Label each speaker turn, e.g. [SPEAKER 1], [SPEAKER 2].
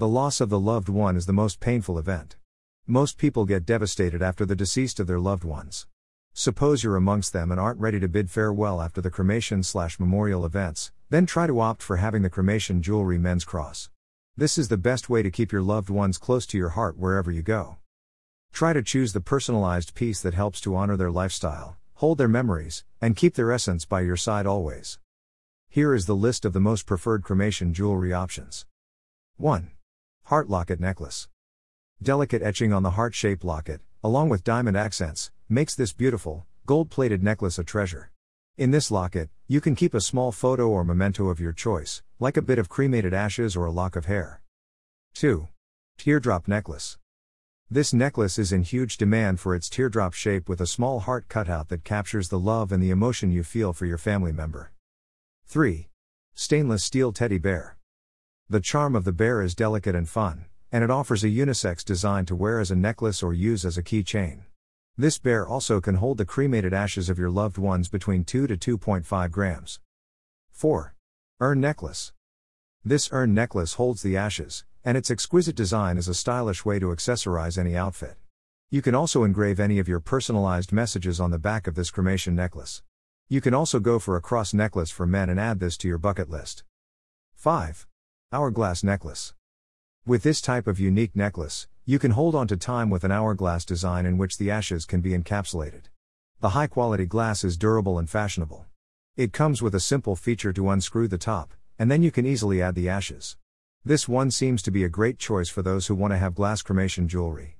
[SPEAKER 1] The loss of the loved one is the most painful event. Most people get devastated after the deceased of their loved ones. Suppose you're amongst them and aren't ready to bid farewell after the cremation slash memorial events, then try to opt for having the cremation jewelry men's cross. This is the best way to keep your loved ones close to your heart wherever you go. Try to choose the personalized piece that helps to honor their lifestyle, hold their memories, and keep their essence by your side always. Here is the list of the most preferred cremation jewelry options. 1. Heart Locket Necklace. Delicate etching on the heart shaped locket, along with diamond accents, makes this beautiful, gold plated necklace a treasure. In this locket, you can keep a small photo or memento of your choice, like a bit of cremated ashes or a lock of hair. 2. Teardrop Necklace. This necklace is in huge demand for its teardrop shape with a small heart cutout that captures the love and the emotion you feel for your family member. 3. Stainless Steel Teddy Bear. The charm of the bear is delicate and fun, and it offers a unisex design to wear as a necklace or use as a keychain. This bear also can hold the cremated ashes of your loved ones between 2 to 2.5 grams. 4. Urn Necklace. This urn necklace holds the ashes, and its exquisite design is a stylish way to accessorize any outfit. You can also engrave any of your personalized messages on the back of this cremation necklace. You can also go for a cross necklace for men and add this to your bucket list. 5. Hourglass necklace. With this type of unique necklace, you can hold on to time with an hourglass design in which the ashes can be encapsulated. The high quality glass is durable and fashionable. It comes with a simple feature to unscrew the top, and then you can easily add the ashes. This one seems to be a great choice for those who want to have glass cremation jewelry.